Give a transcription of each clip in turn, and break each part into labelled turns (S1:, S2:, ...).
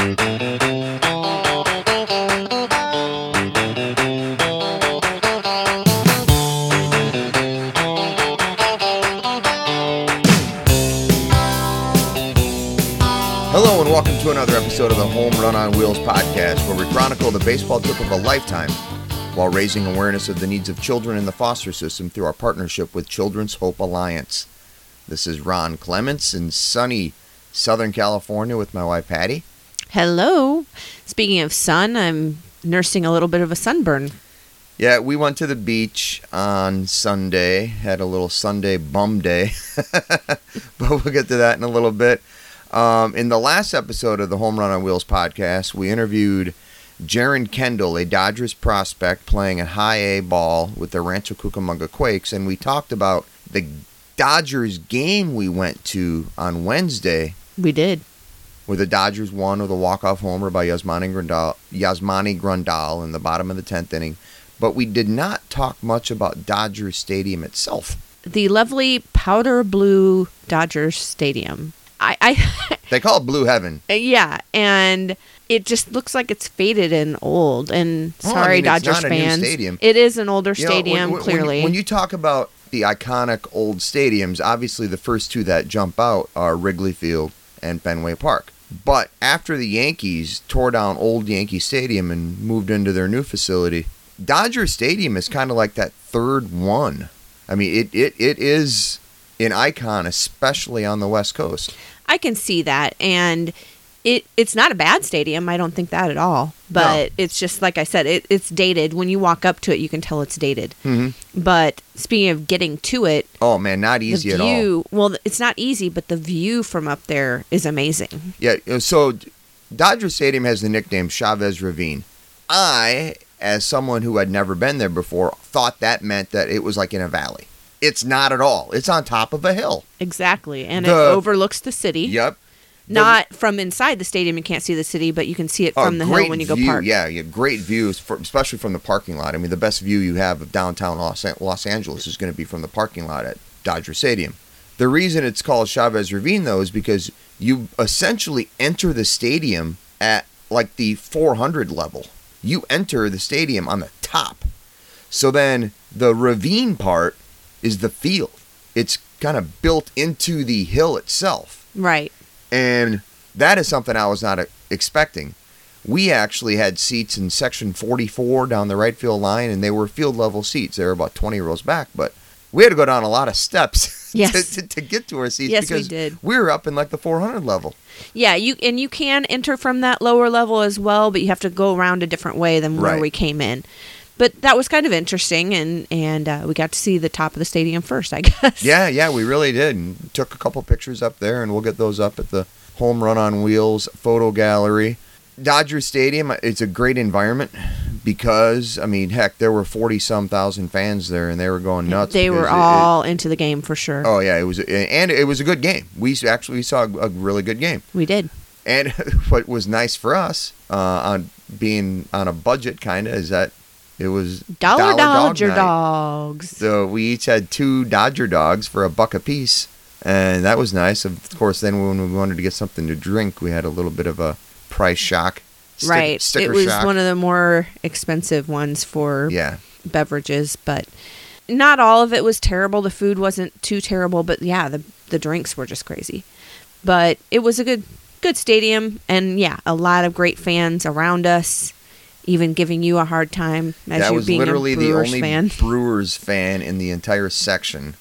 S1: Hello and welcome to another episode of the Home Run on Wheels podcast, where we chronicle the baseball trip of a lifetime while raising awareness of the needs of children in the foster system through our partnership with Children's Hope Alliance. This is Ron Clements in sunny Southern California with my wife Patty.
S2: Hello. Speaking of sun, I'm nursing a little bit of a sunburn.
S1: Yeah, we went to the beach on Sunday, had a little Sunday bum day, but we'll get to that in a little bit. Um, in the last episode of the Home Run on Wheels podcast, we interviewed Jeren Kendall, a Dodgers prospect playing a high A ball with the Rancho Cucamonga Quakes, and we talked about the Dodgers game we went to on Wednesday,
S2: We did.
S1: Where the Dodgers won with a walk-off homer by Yasmani Grandal, Yasmani Grandal in the bottom of the tenth inning. But we did not talk much about Dodger Stadium itself.
S2: The lovely powder blue Dodgers Stadium. I, I
S1: They call it Blue Heaven.
S2: Uh, yeah, and it just looks like it's faded and old. And
S1: Well, I
S2: sorry,
S1: mean, it's
S2: Dodgers
S1: not a new
S2: fans.
S1: stadium.
S2: It is an older
S1: You know, when-
S2: stadium,
S1: when, when-
S2: clearly.
S1: When, you talk about the iconic old stadiums, obviously the first two that jump out are Wrigley Field and Fenway Park. But after the Yankees tore down old Yankee Stadium and moved into their new facility, Dodger Stadium is kind of like that third one. I mean, it, it, it is an icon, especially on the West Coast.
S2: I can see that, and it it's not a bad stadium. I don't think that at all. But it's just like I said, it, it's dated. When you walk up to it, you can tell it's dated.
S1: Mhm.
S2: But speaking of getting to it,
S1: Oh man, not easy
S2: the
S1: at all.
S2: Well, it's not easy, but the view from up there is amazing.
S1: Yeah, so Dodger Stadium has the nickname Chavez Ravine. I, as someone who had never been there before, thought that meant that it was like in a valley. It's not at all. It's on top of a hill.
S2: Exactly, and it overlooks the city.
S1: Yep. The-
S2: Not from inside the stadium, you can't see the city, but you can see it
S1: oh,
S2: from the hill when you go
S1: view.
S2: park.
S1: Yeah, yeah, great views, for, especially from the parking lot. I mean, the best view you have of downtown Los, Los Angeles is going to be from the parking lot at Dodger Stadium. The reason it's called Chavez Ravine, though, is because you essentially enter the stadium at like the 400 level. You enter the stadium on the top. So then the ravine part is the field. It's kind of built into the hill itself.
S2: Right.
S1: And that is something I was not expecting. We actually had seats in section 44 down the right field line, and they were field level seats. They were about 20 rows back, but we had to go down a lot of steps
S2: Yes.
S1: to, to, to get to our seats
S2: Yes, we
S1: because
S2: did.
S1: we were up in like the 400 level.
S2: Yeah, you and you can enter from that lower level as well, but you have to go around a different way than where
S1: Right.
S2: we came in. But that was kind of interesting, and and uh, we got to see the top of the stadium first, I guess.
S1: Yeah, yeah, we really did. And took a couple pictures up there, and we'll get those up at the Home Run on Wheels photo gallery. Dodger Stadium, it's a great environment because, I mean, heck, there were 40 some thousand fans there, and they were going nuts.
S2: They were
S1: because it- it-
S2: all into the game for sure.
S1: Oh yeah, it was, and it was a good game. We actually saw a really good game.
S2: We did.
S1: And what was nice for us, uh, on being on a budget, kind of, is that it was
S2: Dollar,
S1: Dog
S2: Dodger
S1: night.
S2: dogs.
S1: So we each had two Dodger dogs for a buck apiece, and that was nice. Of course, then when we wanted to get something to drink, we had a little bit of a price shock. Stick-
S2: right. it was
S1: shock.
S2: one of the more expensive ones for
S1: yeah.
S2: beverages, but not all of it was terrible. The food wasn't too terrible, but yeah, the the drinks were just crazy. But it was a good good stadium and yeah, a lot of great fans around us, even giving you a hard time as
S1: that
S2: you
S1: was
S2: being
S1: literally
S2: a
S1: the
S2: Brewers
S1: only
S2: fan.
S1: Brewers fan in the entire section.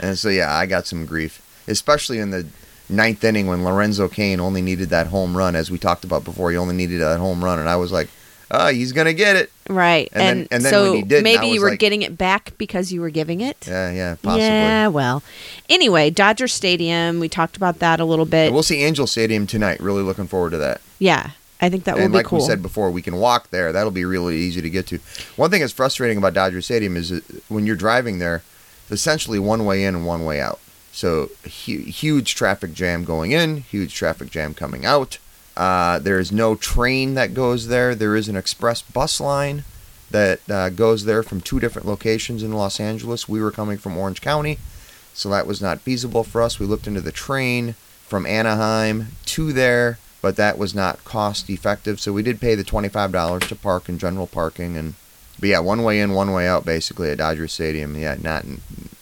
S1: And so, yeah, I got some grief, especially in the ninth inning when Lorenzo Cain only needed that home run, as we talked about before. He only needed that home run, and I was like, "Oh, he's gonna get it."
S2: Right.
S1: And then-
S2: And,
S1: and then
S2: so
S1: when he didn't,
S2: maybe you were
S1: like-
S2: getting it back because you were giving it.
S1: Yeah, yeah, possibly.
S2: Yeah, well. Anyway, Dodger Stadium, we talked about that a little bit.
S1: And we'll see Angel Stadium tonight. Really looking forward to that.
S2: yeah, I think that will
S1: and
S2: be
S1: like
S2: cool.
S1: we said before, we can walk there. That'll be really easy to get to. One thing that's frustrating about Dodger Stadium is that when you're driving there, it's essentially one way in and one way out. So hu- huge traffic jam going in, huge traffic jam coming out. Uh, there is no train that goes there. There is an express bus line that uh, goes there from two different locations in Los Angeles. We were coming from Orange County, so that was not feasible for us. We looked into the train from Anaheim to there, but that was not cost effective. So we did pay the twenty five dollars to park in general parking, and but yeah, one way in, one way out, basically at Dodger Stadium. Yeah, not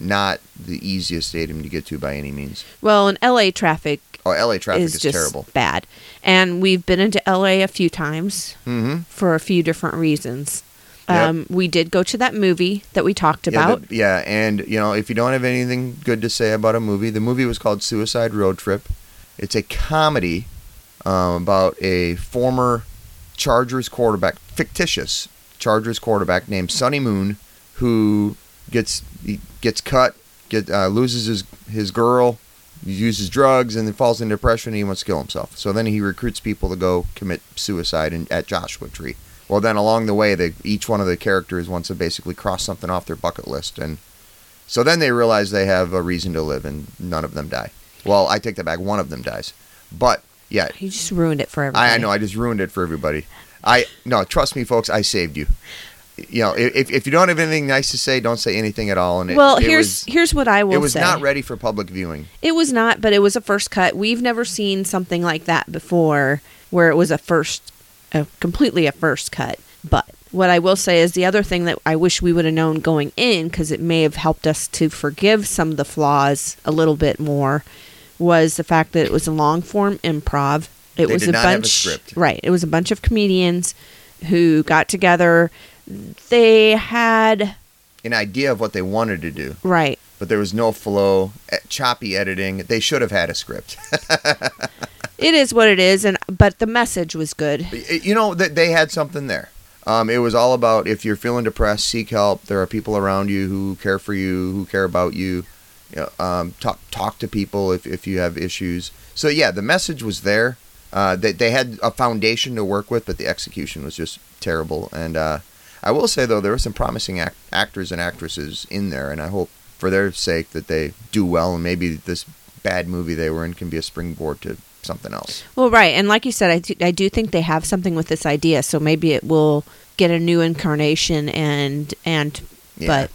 S1: not the easiest stadium to get to by any means.
S2: Well, in LA traffic
S1: Oh, LA traffic
S2: is
S1: is,
S2: just
S1: terrible.
S2: bad. And we've been into LA a few times
S1: Mm-hmm.
S2: for a few different reasons.
S1: Yep.
S2: Um, we did go to that movie that we talked
S1: Yeah,
S2: about.
S1: the- yeah, and you know, if you don't have anything good to say about a movie, the movie was called Suicide Road Trip. It's a comedy um, about a former Chargers quarterback, fictitious Chargers quarterback named Sonny Moon, who gets gets cut, get uh, loses his his girl, uses drugs, and then falls into depression. and He wants to kill himself. So then he recruits people to go commit suicide in, at Joshua Tree. Well, then along the way, they, each one of the characters wants to basically cross something off their bucket list, and so then they realize they have a reason to live, and none of them die. Well, I take that back. One of them dies, but yeah,
S2: you just ruined it for everybody.
S1: I, I know I just ruined it for everybody. I no, trust me, folks. I saved you. You know, if, if you don't have anything nice to say, don't say anything at all. And it,
S2: well,
S1: it
S2: here's
S1: was,
S2: here's what I will say.
S1: it was
S2: say.
S1: not ready for public viewing.
S2: It was not, but it was a first cut. We've never seen something like that before, where it was a first, a, completely a first cut. But what I will say is the other thing that I wish we would have known going in, because it may have helped us to forgive some of the flaws a little bit more, was the fact that it was a long form improv. It
S1: They
S2: was a
S1: a
S2: bunch,
S1: script.
S2: right? It was a bunch of comedians who got together. They had
S1: An idea of what they wanted to do,
S2: right.
S1: but there was no flow, choppy editing. They should have had a script.
S2: It is what it is, and but the message was good.
S1: you know that they had something there. Um, it was all about if you're feeling depressed, seek help. There are people around you who care for you, who care about you. You know, um, talk talk to people if, if you have issues. So yeah, the message was there. Uh, they they had a foundation to work with, but the execution was just terrible. And uh, I will say though, there were some promising act- actors and actresses in there, and I hope for their sake that they do well, and maybe this bad movie they were in can be a springboard to something else.
S2: Well, right, and like you said, I do, I do think they have something with this idea, so maybe it will get a new incarnation and and.
S1: Yeah.
S2: But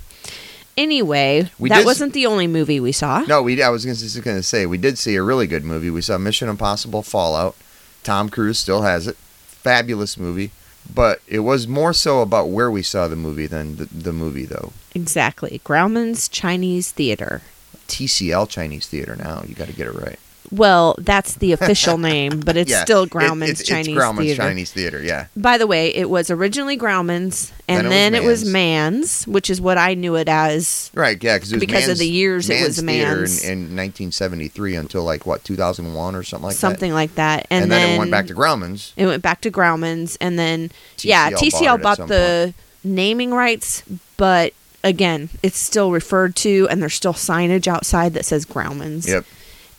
S2: anyway,
S1: We
S2: that wasn't the only movie we saw.
S1: No, we. I was gonna- just going to say we did see a really good movie. We saw Mission Impossible: Fallout. Tom Cruise still has it. Fabulous movie, but it was more so about where we saw the movie than the, the movie, though.
S2: Exactly, Grauman's Chinese Theater.
S1: TCL Chinese Theater. Now you got to get it right.
S2: Well, that's the official name, but it's
S1: Yeah,
S2: still
S1: it-
S2: Grauman's
S1: it's,
S2: Chinese
S1: it's Grauman's
S2: Theater.
S1: Chinese Theater. Yeah.
S2: By the way, it was originally Grauman's, and
S1: Then
S2: then,
S1: it was
S2: it was Mann's, which is what I knew it as.
S1: Right. Yeah. Because
S2: Because of the years it was Mann's.
S1: in, in 1973 until like what 2001 or something like that.
S2: something like that,
S1: that.
S2: and,
S1: then, it went back to Grauman's.
S2: It went back to Grauman's, and then yeah,
S1: TCL
S2: TCL
S1: bought
S2: bought,
S1: it
S2: the naming rights, but again, it's still referred to, and there's still signage outside that says Grauman's.
S1: Yep.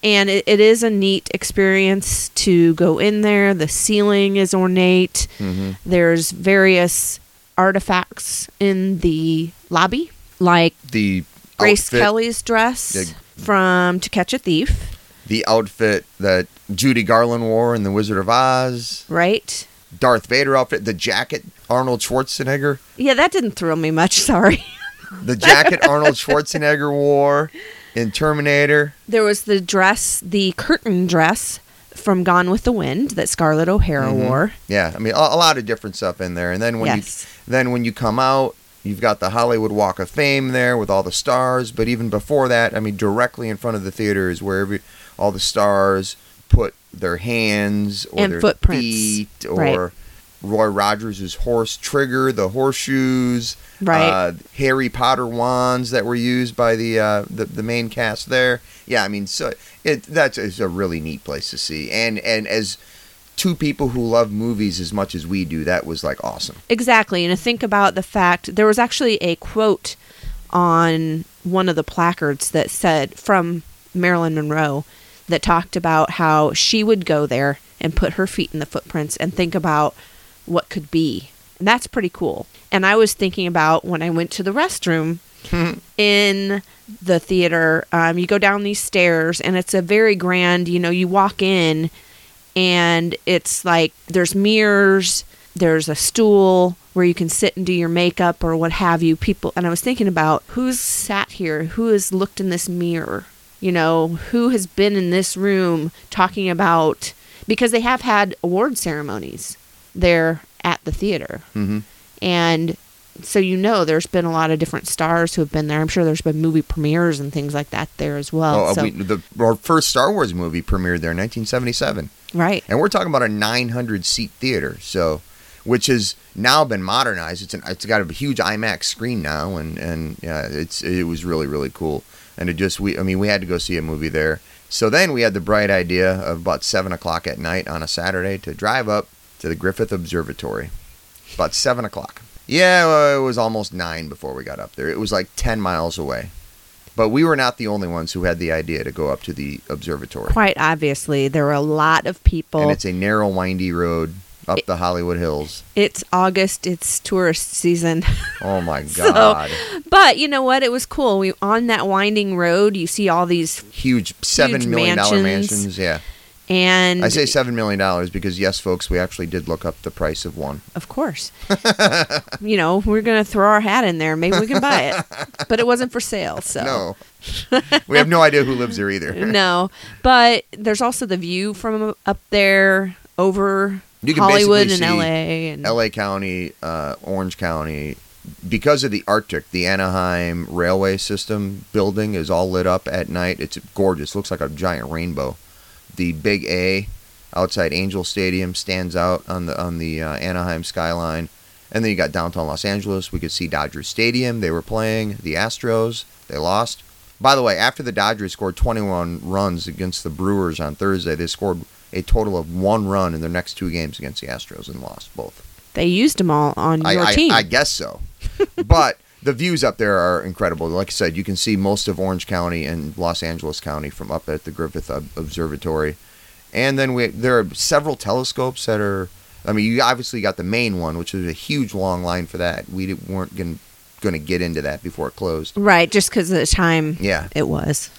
S2: And it, it is a neat experience to go in there. The ceiling is ornate.
S1: hmm
S2: There's various artifacts in the lobby, like
S1: The
S2: Grace
S1: outfit,
S2: Kelly's dress
S1: the-
S2: from To Catch a Thief,
S1: the outfit that Judy Garland wore in The Wizard of Oz.
S2: right?
S1: Darth Vader outfit, the jacket Arnold Schwarzenegger,
S2: Yeah, that didn't thrill me much. Sorry.
S1: the jacket Arnold Schwarzenegger wore in Terminator.
S2: There was the dress, the curtain dress from Gone with the Wind that Scarlett O'Hara
S1: Mhm.
S2: wore.
S1: Yeah, I mean a, a lot of different stuff in there. And then when
S2: yes.
S1: you then when you come out, you've got the Hollywood Walk of Fame there with all the stars. But even before that, I mean, directly in front of the theater is where every, all the stars put their hands or
S2: And
S1: their
S2: footprints.
S1: feet or.
S2: Right.
S1: Roy Rogers' horse Trigger, the horseshoes,
S2: Right.
S1: uh, Harry Potter wands that were used by the, uh, the the main cast there. Yeah, I mean, so it that's is a really neat place to see, and and as two people who love movies as much as we do, that was like awesome.
S2: Exactly. And to think about the fact there was actually a quote on one of the placards that said from Marilyn Monroe that talked about how she would go there and put her feet in the footprints and think about what could be. And that's pretty cool. And I was thinking about when I went to the restroom in the theater. Um, you go down these stairs, and it's a very grand. You know, you walk in, and it's like there's mirrors, there's a stool where you can sit and do your makeup or what have you. People, and I was thinking about who's sat here, who has looked in this mirror. You know, who has been in this room talking about because they have had award ceremonies there at the theater.
S1: hmm
S2: And so you know there's been a lot of different stars who have been there. I'm sure there's been movie premieres and things like that there as well.
S1: Oh, uh,
S2: so,
S1: we, the our first Star Wars movie premiered there in 1977,
S2: right.
S1: and we're talking about a 900 seat theater. So, which has now been modernized. It's an it's got a huge IMAX screen now, and and yeah, it's it was really really cool. And it just we I mean we had to go see a movie there. So then we had the bright idea of about seven o'clock at night on a Saturday to drive up to the Griffith Observatory. About seven o'clock. Yeah, well, it was almost nine before we got up there. It was like ten miles away. But we were not the only ones who had the idea to go up to the observatory.
S2: Quite obviously, there were a lot of people.
S1: And it's a narrow, windy road up the Hollywood Hills.
S2: It's August. It's tourist season.
S1: Oh my
S2: So-
S1: God!
S2: but you know what? It was cool. We on that winding road. You see all these,
S1: Huge seven
S2: Huge
S1: million dollar
S2: mansions.
S1: mansions. Yeah,
S2: and
S1: I say seven million dollars because yes, folks, we actually did look up the price of one.
S2: of course, you know we're gonna throw our hat in there. Maybe we can buy it, but it wasn't for sale. So
S1: No, we have no idea who lives there either.
S2: no. But there's also the view from up there over
S1: You can
S2: Hollywood and L.A. and
S1: L.A. County, uh, Orange County, because of the ARTIC, the Anaheim railway system building is all lit up at night. It's gorgeous. Looks like a giant rainbow. The Big A outside Angel Stadium stands out on the on the uh, Anaheim skyline. And then you got downtown Los Angeles. We could see Dodger Stadium. They were playing the Astros. They lost. By the way, after the Dodgers scored 21 runs against the Brewers on Thursday, they scored a total of one run in their next two games against the Astros and lost both.
S2: they used them all on
S1: I,
S2: your
S1: I,
S2: team.
S1: I guess so. but the views up there are incredible. Like I said, you can see most of Orange County and Los Angeles County from up at the Griffith Observatory. And then we there are several telescopes that are. I mean, you obviously got the main one, which is a huge long line for that. We weren't going going to get into that before it closed.
S2: right, just because of the time
S1: Yeah,
S2: it was.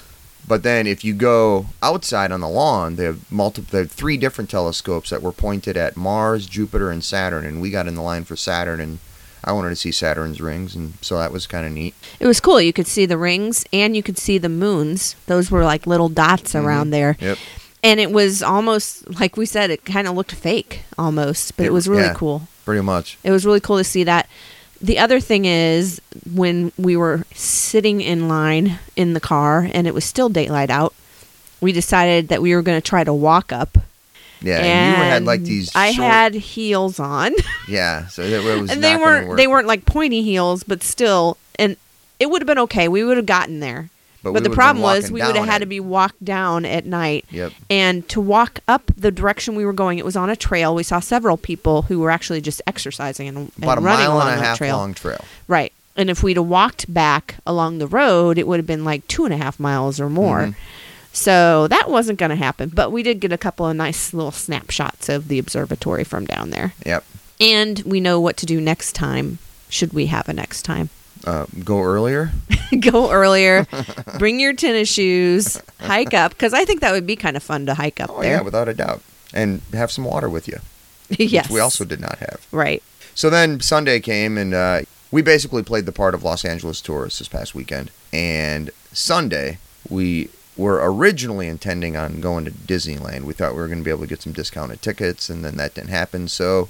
S1: but then if you go outside on the lawn, they have multiple. They have three different telescopes that were pointed at Mars, Jupiter, and Saturn. And we got in the line for Saturn, and I wanted to see Saturn's rings, and so that was kind of neat.
S2: It was cool. You could see the rings and you could see the moons. Those were like little dots mm-hmm. around there.
S1: Yep.
S2: And it was almost like we said, it kind of looked fake almost, but it,
S1: It-
S2: was really
S1: yeah.
S2: cool.
S1: Pretty much.
S2: It was really cool to see that. The other thing is when we were sitting in line in the car and it was still daylight out, we decided that we were going to try to walk up.
S1: Yeah, and, you had like these.
S2: I
S1: short-
S2: had heels on,
S1: Yeah, so was.
S2: and they weren't they weren't like pointy heels, but still, and it would have been okay. We would have gotten there.
S1: But,
S2: But, the problem was we would have had
S1: it.
S2: to be walked down at night.
S1: Yep.
S2: And to walk up the direction we were going, it was on a trail. We saw several people who were actually just exercising and, and
S1: About
S2: running along
S1: and a half
S2: trail.
S1: long trail.
S2: Right. And if we'd have walked back along the road, it would have been like two and a half miles or more.
S1: Mhm.
S2: So that wasn't going to happen. But we did get a couple of nice little snapshots of the observatory from down there.
S1: Yep.
S2: And we know what to do next time, should we have a next time.
S1: Uh, go earlier.
S2: Go earlier, bring your tennis shoes, hike up, because I think that would be kind of fun to hike up
S1: Oh
S2: there.
S1: yeah, without a doubt, and have some water with you,
S2: yes.
S1: which we also did not have.
S2: Right.
S1: So then Sunday came, and uh, we basically played the part of Los Angeles tourists this past weekend. And Sunday, we were originally intending on going to Disneyland. We thought we were going to be able to get some discounted tickets, and then that didn't happen. So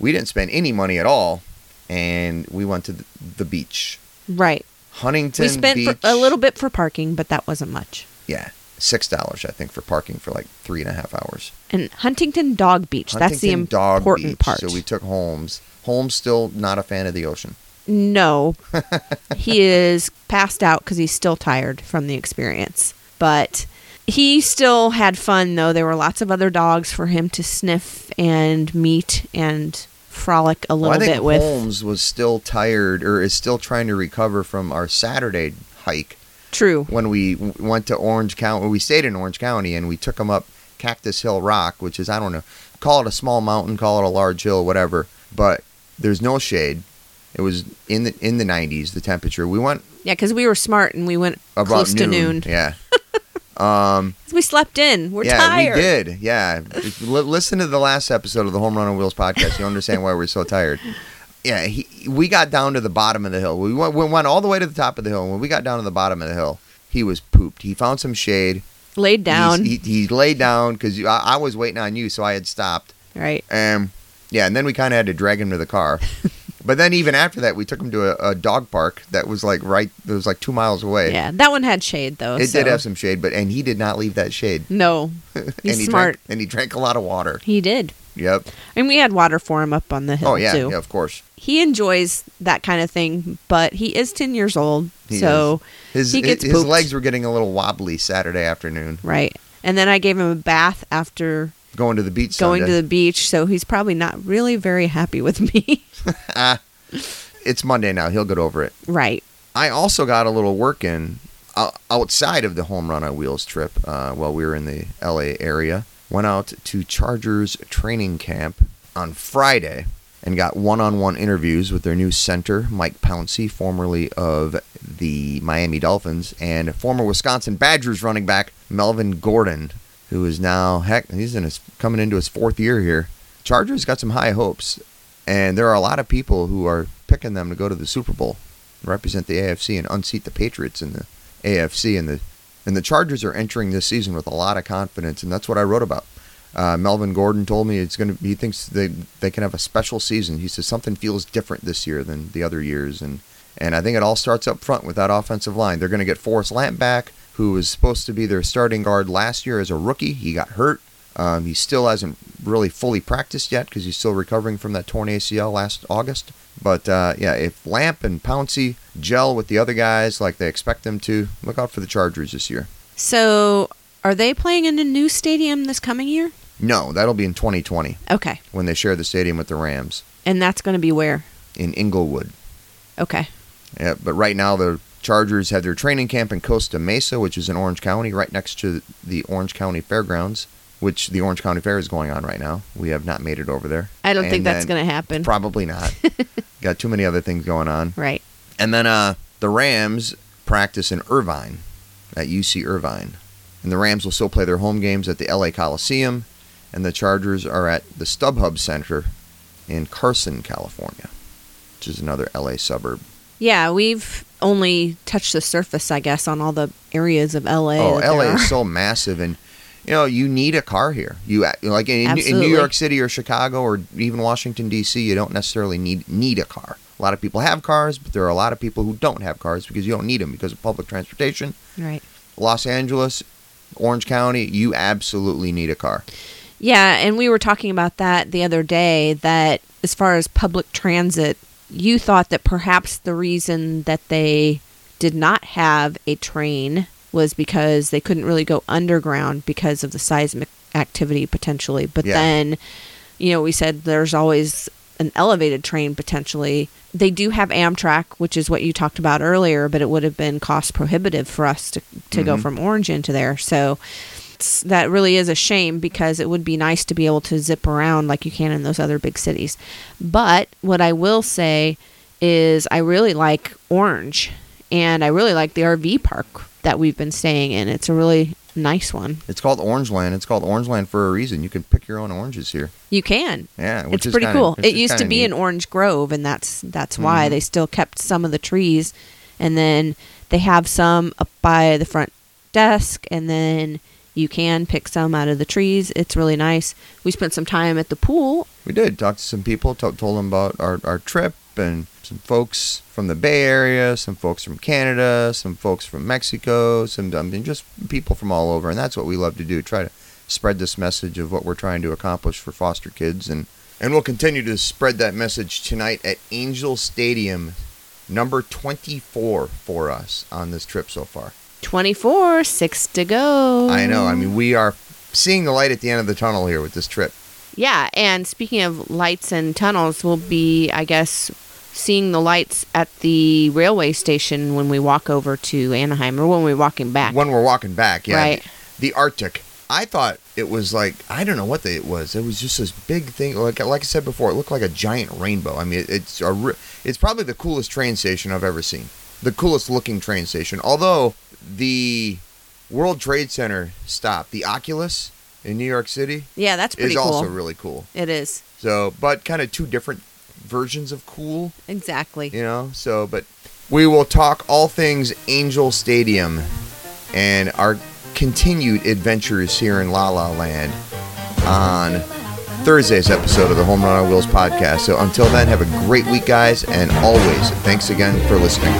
S1: we didn't spend any money at all, and we went to the, beach,
S2: Right.
S1: Huntington
S2: we spent
S1: Beach.
S2: a little bit for parking, but that wasn't much.
S1: yeah, six dollars I think for parking for like three and a half hours.
S2: And Huntington Dog Beach. that's the
S1: Dog
S2: important
S1: Beach.
S2: part.
S1: So we took Holmes. Holmes still not a fan of the ocean.
S2: No, he is passed out because he's still tired from the experience. But he still had fun, though. There were lots of other dogs for him to sniff and meet and frolic a little
S1: well, I think
S2: bit with.
S1: Holmes was still tired or is still trying to recover from our Saturday hike
S2: True.
S1: when we went to Orange County. We stayed in Orange County and we took him up Cactus Hill Rock, which is I don't know, call it a small mountain, call it a large hill, whatever. But there's no shade. It was in the in the 90s the temperature. We went
S2: Yeah, because we were smart and we went
S1: about
S2: close to noon.
S1: Yeah. Um,
S2: We slept in. We're
S1: yeah,
S2: tired.
S1: we did. Yeah, li- listen to the last episode of the Home Run on Wheels podcast. You understand why we're so tired. Yeah, he, we got down to the bottom of the hill. We went, we went all the way to the top of the hill. When we got down to the bottom of the hill, he was pooped. He found some shade
S2: Laid down.
S1: He's- He, he laid down because I, I was waiting on you, so I had stopped.
S2: right.
S1: Um, yeah, and then we kind of had to drag him to the car. but then even after that, we took him to a, a dog park that was like right, it was like two miles away.
S2: Yeah. That one had shade though.
S1: It
S2: so-
S1: did have some shade, but and he did not leave that shade.
S2: No.
S1: and
S2: He's
S1: he
S2: smart.
S1: Drank, and he drank a lot of water.
S2: He did.
S1: Yep.
S2: And we had water for him up on the hill
S1: Oh yeah,
S2: too.
S1: yeah, of course.
S2: He enjoys that kind of thing, but he is 10 years old.
S1: He
S2: so,
S1: His
S2: He gets
S1: his, his
S2: pooped.
S1: legs were getting a little wobbly Saturday afternoon.
S2: right. And then I gave him a bath after
S1: Going to the beach.
S2: going
S1: Sunday.
S2: to the beach, so he's probably not really very happy with me.
S1: It's Monday now. He'll get over it.
S2: right.
S1: I also got a little work in uh, outside of the home run on wheels trip uh, while we were in the LA area. Went out to Chargers training camp on Friday and got one-on-one interviews with their new center, Mike Pouncey, formerly of the Miami Dolphins, and former Wisconsin Badgers running back Melvin Gordon, who is now heck, he's in his coming into his fourth year here. Chargers got some high hopes, and there are a lot of people who are picking them to go to the Super Bowl represent the AFC and unseat the Patriots in the AFC. And the and the Chargers are entering this season with a lot of confidence, and that's what I wrote about. Uh, Melvin Gordon told me it's going to. He thinks they they can have a special season. He says something feels different this year than the other years, and and I think it all starts up front with that offensive line. They're going to get Forrest Lamp back, who was supposed to be their starting guard last year as a rookie. He got hurt. Um, he still hasn't really fully practiced yet because he's still recovering from that torn ACL last August. But uh, yeah, if Lamp and Pouncey gel with the other guys like they expect them to, look out for the Chargers this year.
S2: So, are they playing in a new stadium this coming year?
S1: No, that'll be in 2020
S2: Okay.
S1: when they share the stadium with the Rams
S2: And that's going to be where?
S1: in Inglewood.
S2: Okay.
S1: Yeah, but right now the Chargers have their training camp in Costa Mesa, which is in Orange County, right next to the Orange County Fairgrounds, which the Orange County Fair is going on right now. We have not made it over there.
S2: I don't think that's going to happen.
S1: Probably not. Got too many other things going on.
S2: right.
S1: And then uh, the Rams practice in Irvine, at UC Irvine. And the Rams will still play their home games at the LA Coliseum, and the Chargers are at the StubHub Center in Carson, California, which is another LA suburb.
S2: Yeah, we've only touch the surface, I guess, on all the areas of LA.
S1: Oh, LA is so massive, and you know you need a car here. You like in, in New York City or Chicago or even Washington D.C. You don't necessarily need need a car. A lot of people have cars, but there are a lot of people who don't have cars because you don't need them because of public transportation.
S2: Right.
S1: Los Angeles, Orange County, you absolutely need a car.
S2: Yeah, and we were talking about that the other day that as far as public transit, you thought that perhaps the reason that they did not have a train was because they couldn't really go underground because of the seismic activity potentially. But
S1: Yeah.
S2: then, you know, we said there's always an elevated train potentially. They do have Amtrak, which is what you talked about earlier, but it would have been cost prohibitive for us to, to go
S1: Mhm.
S2: from Orange into there. So it's- that really is a shame because it would be nice to be able to zip around like you can in those other big cities. But what I will say is I really like Orange and I really like the RV park that we've been staying in. It's a really nice one.
S1: It's called Orange Land. It's called Orange Land for a reason. You can pick your own oranges here.
S2: You can.
S1: Yeah, which
S2: it's
S1: is
S2: pretty
S1: kinda-
S2: cool. It used to be
S1: neat.
S2: an orange grove, and that's that's why
S1: Mhm.
S2: they still kept some of the trees, and then they have some up by the front desk, and then you can pick some out of the trees. It's really nice. We spent some time at the pool.
S1: We did talk to some people, to- told them about our, our trip, and some folks from the Bay Area, some folks from Canada, some folks from Mexico, some I mean, just people from all over, and that's what we love to do. Try to spread this message of what we're trying to accomplish for foster kids, and and we'll continue to spread that message tonight at Angel Stadium, number twenty four for us on this trip so far.
S2: Twenty four, six to go.
S1: I know. I mean, we are seeing the light at the end of the tunnel here with this trip.
S2: Yeah, and speaking of lights and tunnels, we'll be, I guess, seeing the lights at the railway station when we walk over to Anaheim, or when we're walking back.
S1: When we're walking back, yeah.
S2: Right.
S1: The, the ARTIC. I thought it was like I don't know what the, it was. It was just this big thing. Like like I said before, it looked like a giant rainbow. I mean, it, it's a it's probably the coolest train station I've ever seen the coolest looking train station. Although the World Trade Center stop, the Oculus in New York City,
S2: yeah, that's pretty
S1: is
S2: cool.
S1: also really cool.
S2: It is.
S1: So, but kind of two different versions of cool.
S2: Exactly.
S1: You know, so but we will talk all things Angel Stadium and our
S3: continued adventures here in La La Land on Thursday's episode of the Home Run on Wheels podcast. So until then, have a great week, guys, and always thanks again for listening.